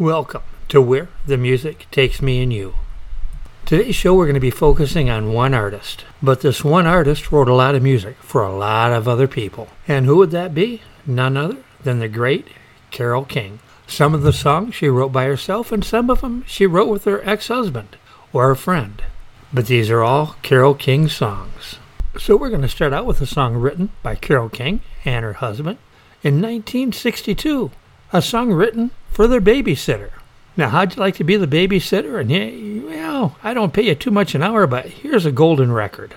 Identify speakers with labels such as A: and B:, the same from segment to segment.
A: Welcome to Where the Music Takes Me and You. Today's show, we're going to be focusing on one artist, but this one artist wrote a lot of music for a lot of other people. And who would that be? None other than the great Carole King. Some of the songs she wrote by herself, and some of them she wrote with her ex husband or a friend. But these are all Carole King songs. So we're going to start out with a song written by Carole King and her husband in 1962 a song written for their babysitter. Now, how'd you like to be the babysitter? And yeah, well, I don't pay you too much an hour, but here's a golden record.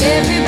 B: Everybody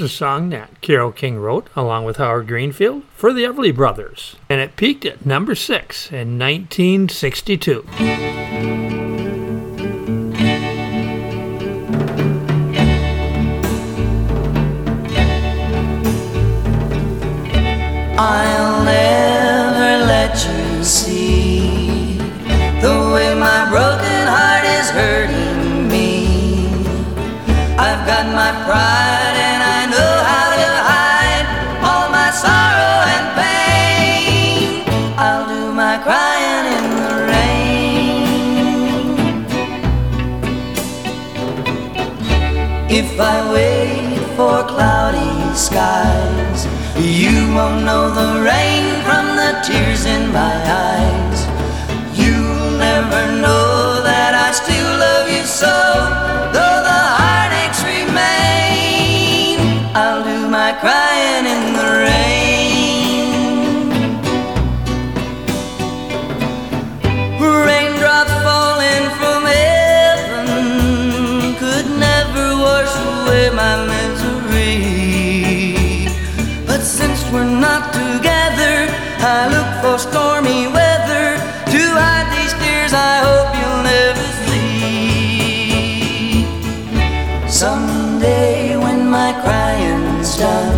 B: A
A: song that Carole King wrote, along with Howard Greenfield, for the Everly Brothers, and it peaked at number six in 1962.
C: tears in my eyes. Someday when my crying's done.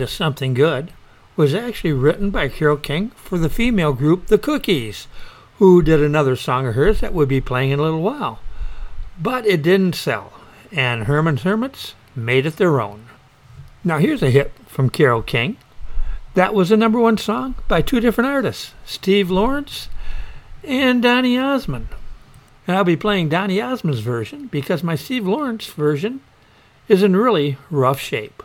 A: to Something Good
D: was actually written by Carole King for the female group The Cookies, who did another song of hers that would be playing in a little while. But it didn't sell, and Herman's Hermits made it their own. Now here's a hit from Carole King. That was a number one song by two different artists, Steve Lawrence and Donny Osmond. And I'll be playing Donny Osmond's version because my Steve Lawrence version is in really rough shape.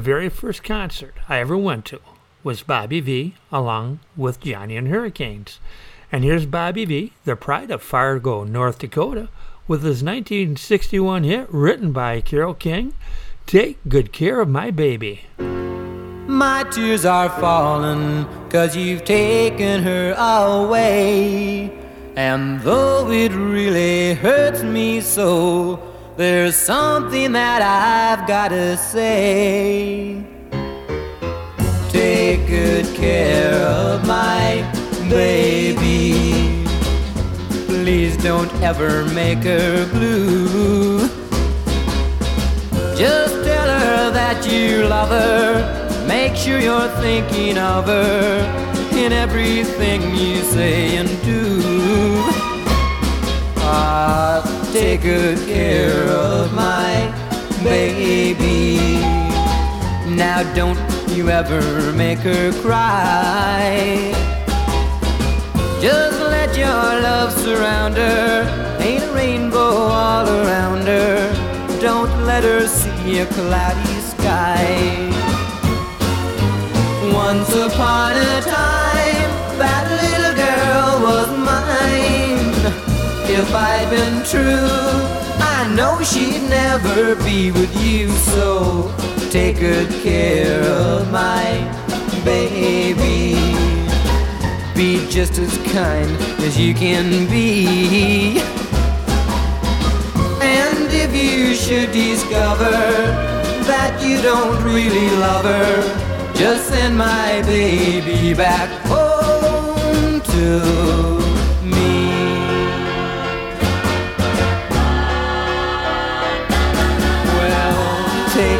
D: very first concert I ever went to
A: was Bobby Vee along with Johnny and Hurricanes. And here's Bobby Vee, the pride of Fargo, North Dakota, with his 1961 hit written by Carole King, Take Good Care of My Baby.
C: My tears are falling, cause you've taken her away. And though it really hurts me so, there's something that I've gotta say. Take good care of my baby. Please don't ever make her blue. Just tell her that you love her. Make sure you're thinking of her in everything you say and do. Ah, take good care of my baby. Now don't you ever make her cry. Just let your love surround her. Paint a rainbow all around her. Don't let her see a cloudy sky. Once upon been true, I know she'd never be with you. So take good care of my baby. Be just as kind as you can be. And if you should discover that you don't really love her, just send my baby back home to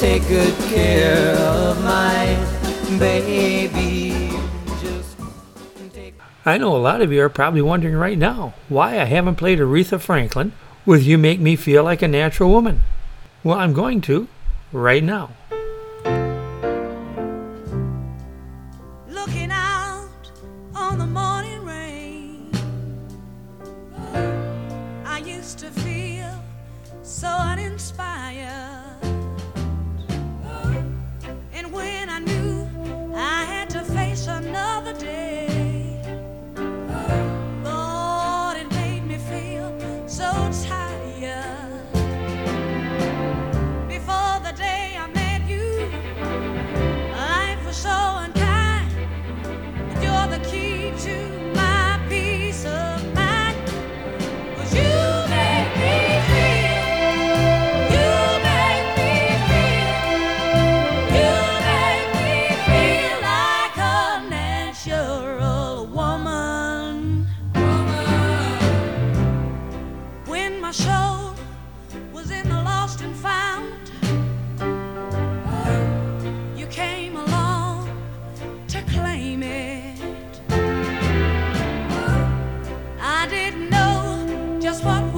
C: take good care of my baby.
A: I know a lot of you are probably wondering right now why I haven't played Aretha Franklin with You Make Me Feel Like a Natural Woman. Well, I'm going to right now.
E: just what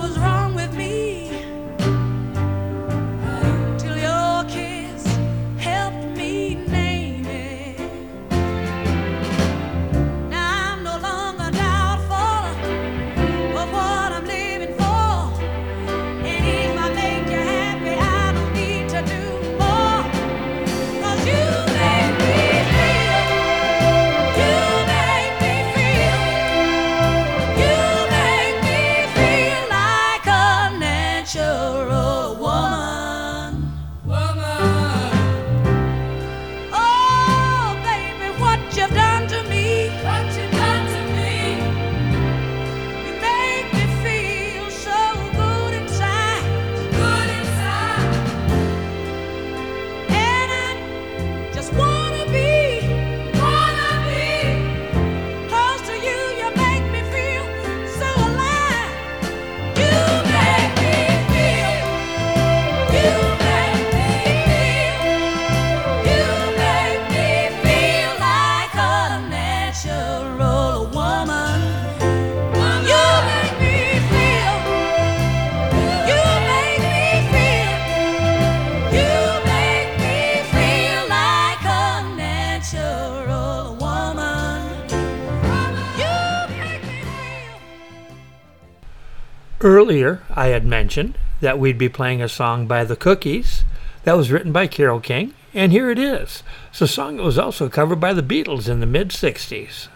B: Earlier, I had mentioned that we'd be playing a song by The Cookies that was written by Carole King, and here it is. It's a song that was also covered by the Beatles in the mid 60s.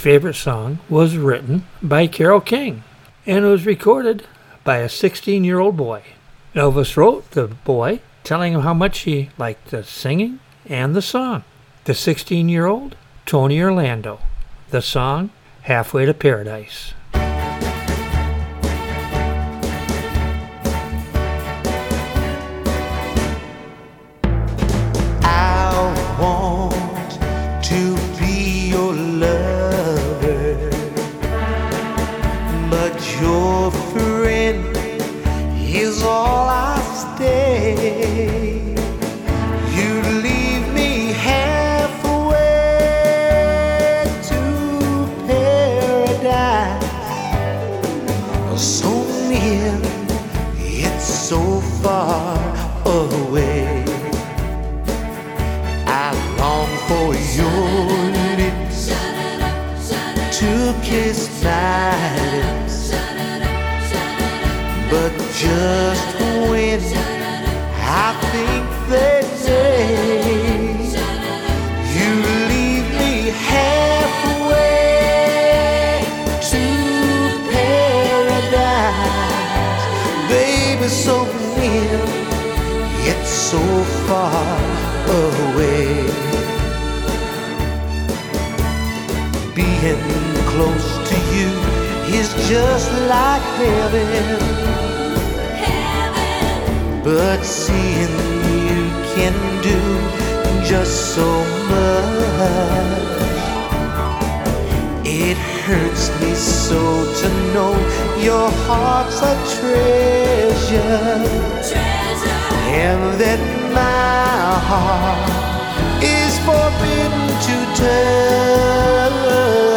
B: favorite song was written by Carole King and was recorded by a 16 year old boy. Elvis wrote the boy, telling him how much he liked the singing and the song. The 16 year old, Tony Orlando, the song Halfway to Paradise.
F: But seeing you can do just so much. It hurts me so to know your heart's a treasure, treasure. and that my heart is forbidden to touch.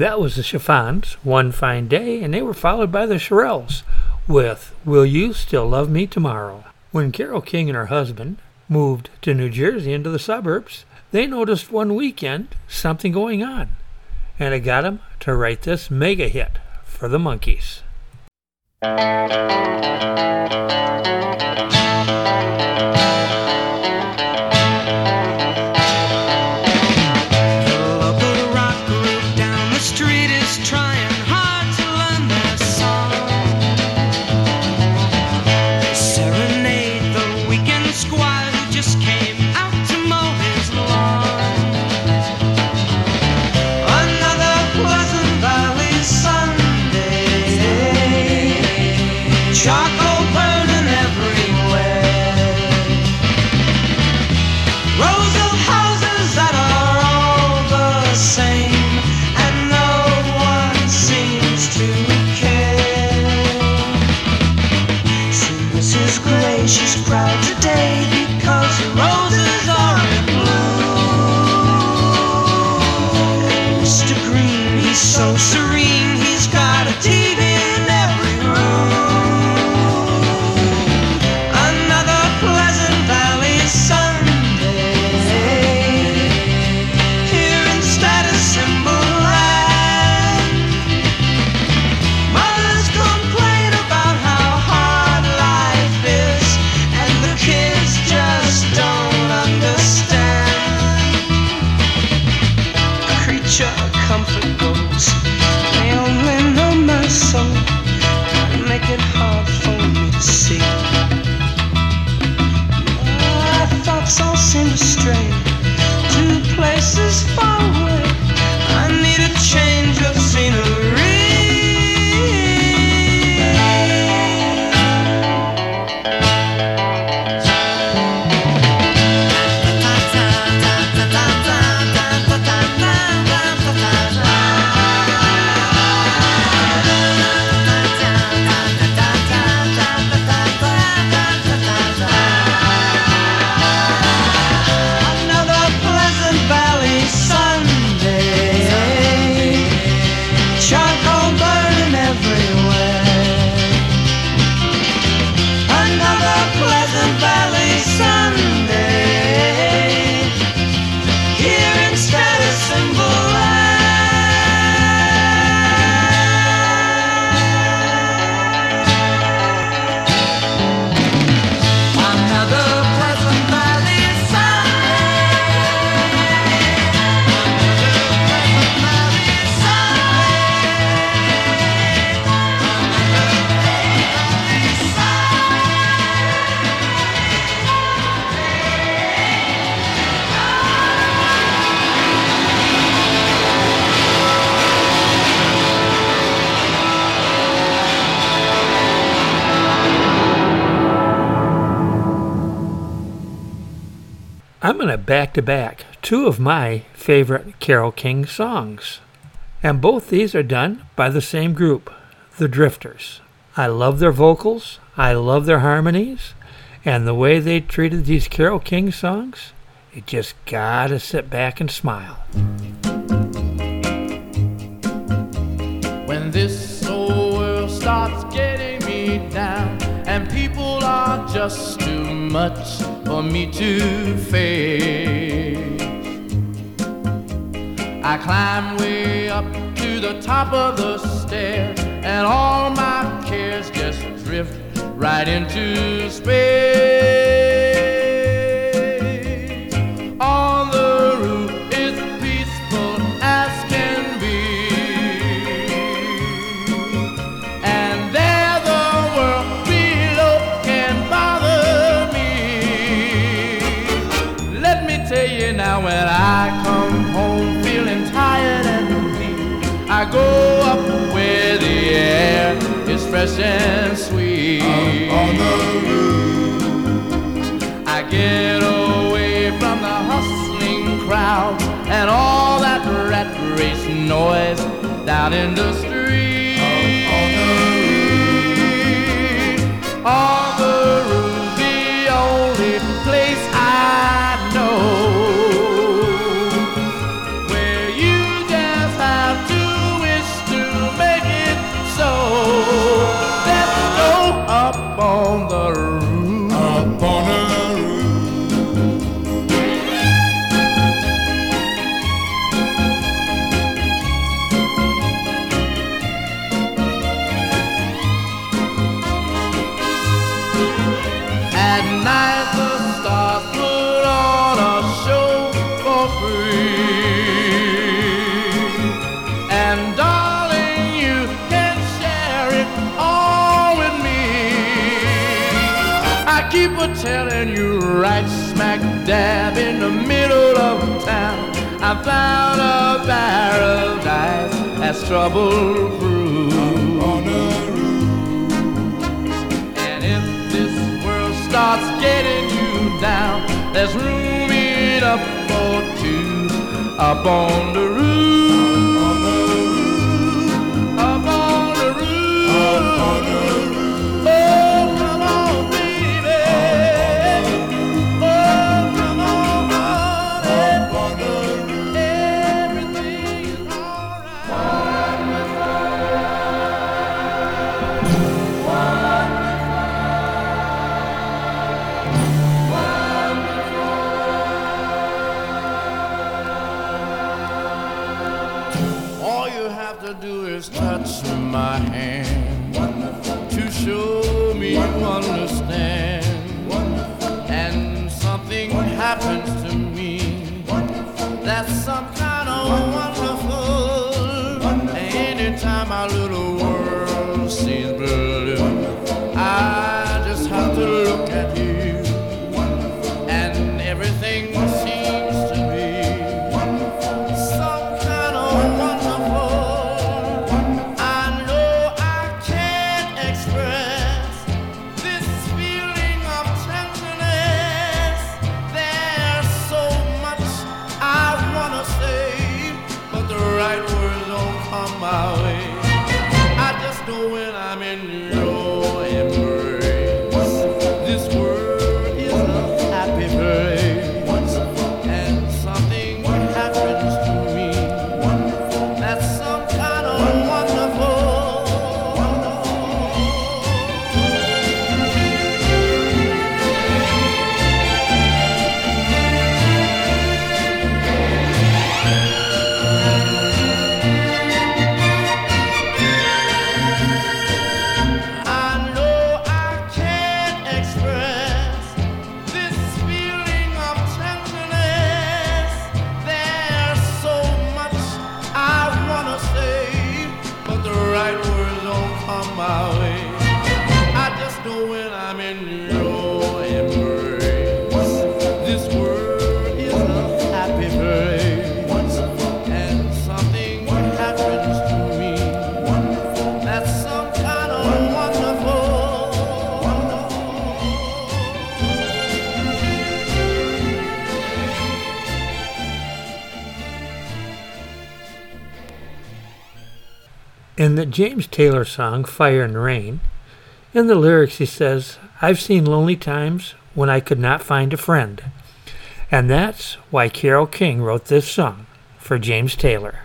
F: That
G: was
A: the Chiffons, One Fine Day, and they were followed by the Shirelles with Will You Still Love Me Tomorrow. When Carole King and her husband moved to New Jersey into the suburbs, they noticed one weekend something going on, and it got them to write this mega hit for the Monkees.
H: Green,
A: back to back two of my favorite Carole King songs. And both these are done by the same group, the Drifters. I love their vocals, I love their harmonies, and the way they treated these Carole King songs, you just gotta sit back and smile.
I: When this old world starts getting me down and people are just too much for me to face. I climb way up to the top of the stairs and all my cares just drift right into space. Fresh and sweet. on the roof. I get away from the hustling crowd and all that rat race noise down in the street. keep a telling you right smack dab in the middle of town. I found a paradise as trouble brews. On a roof. And if this world starts getting you down, there's room enough for two up on the roof. in the
A: James Taylor song Fire and Rain. In the lyrics, he says, I've seen lonely times when I could not find a friend. And that's why Carole King wrote this song for James Taylor.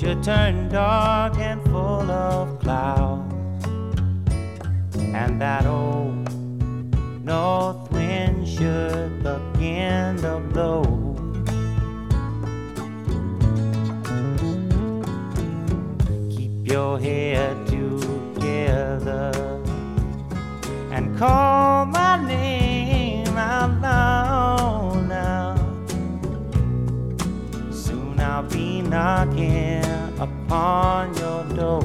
F: should turn dark and full of clouds, and that old north wind should begin to blow. Keep your head together and call my name out loud now. Soon I'll be knocking upon your door.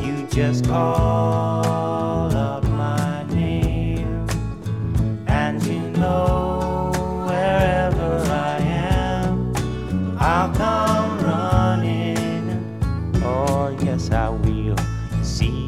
F: You just call up my name, and you know wherever I am, I'll come running. Oh, yes, I will see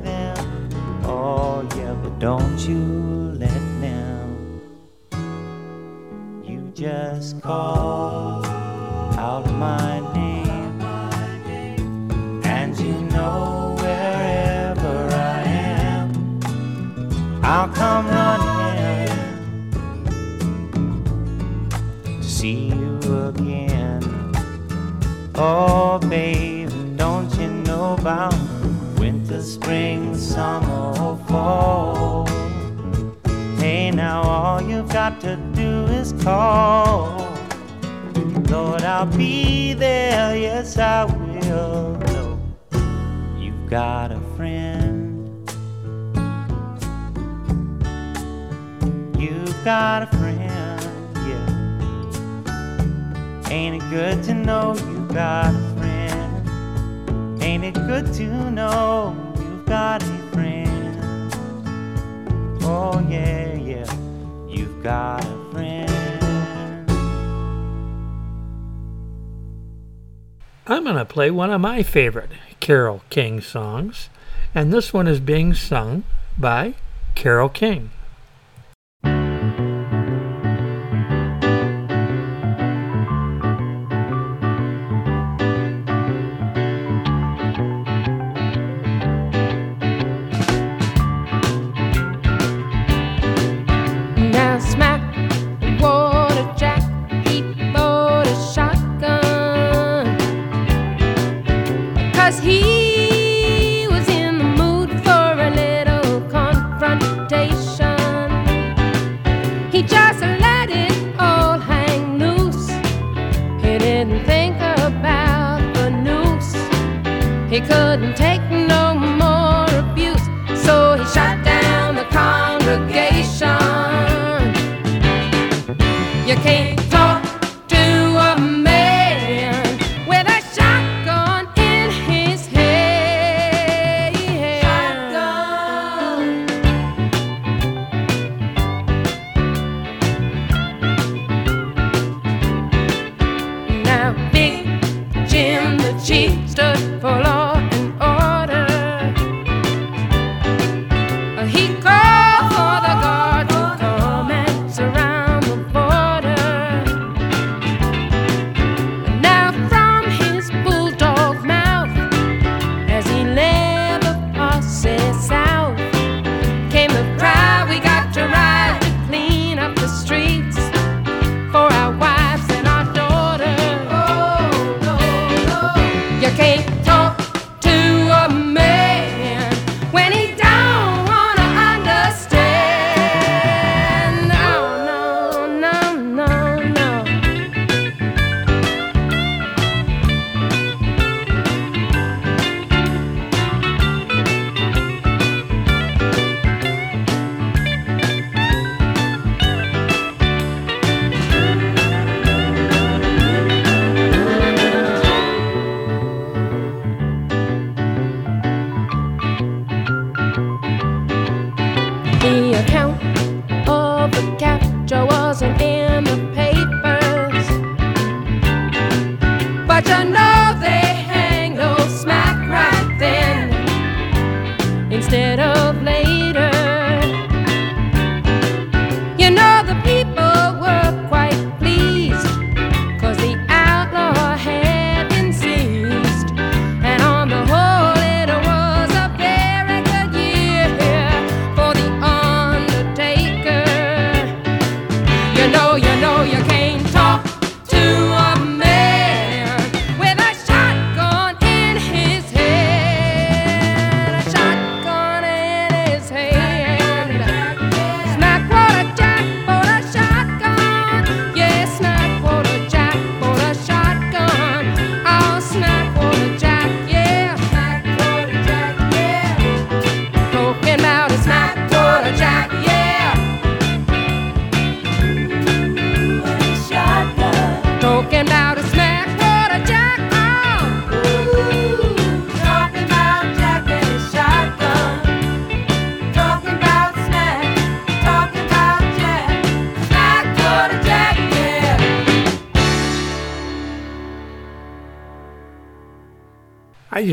F: don't you let them. You just call out my name, and you know wherever I am, I'll come running to see you again. Oh, baby, don't you know about spring, summer, or fall? Hey, now all you've got to do is call. Lord, I'll be there, yes, I will. Know you've got a friend. You've got a friend, yeah. Ain't it good to know you've got a friend? Ain't it good to know got a friend? Oh, yeah, yeah, you've got a friend.
B: I'm going to play one of my favorite Carole King songs, and this one is being sung by Carole King.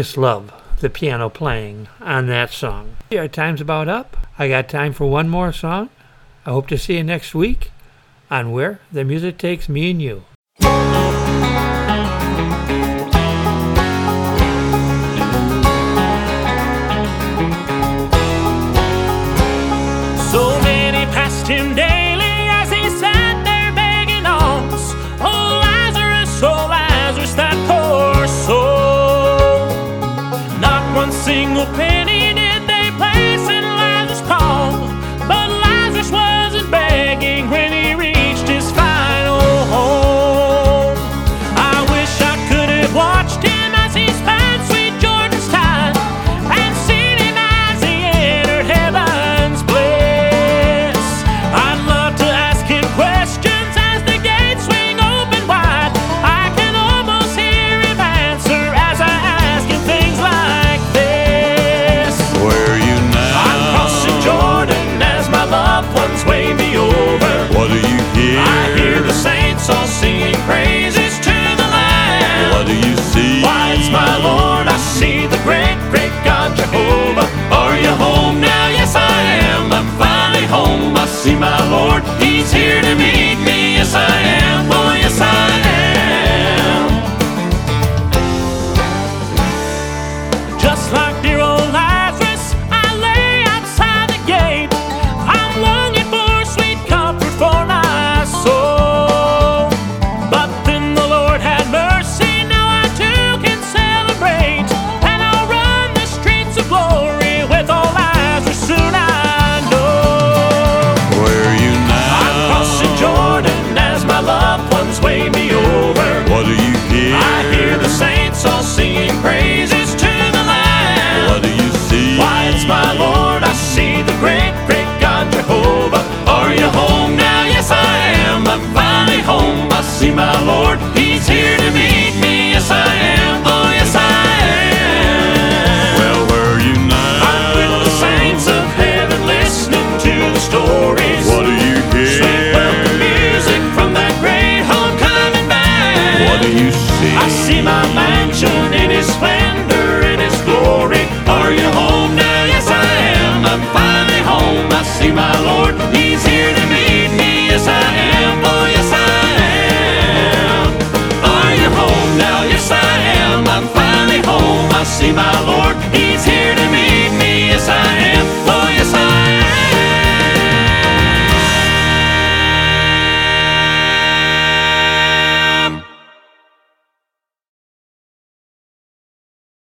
J: just
K: love the piano playing on that song. Our time's about up. I got time for one more song. I hope to see you next week on Where the Music Takes Me and You.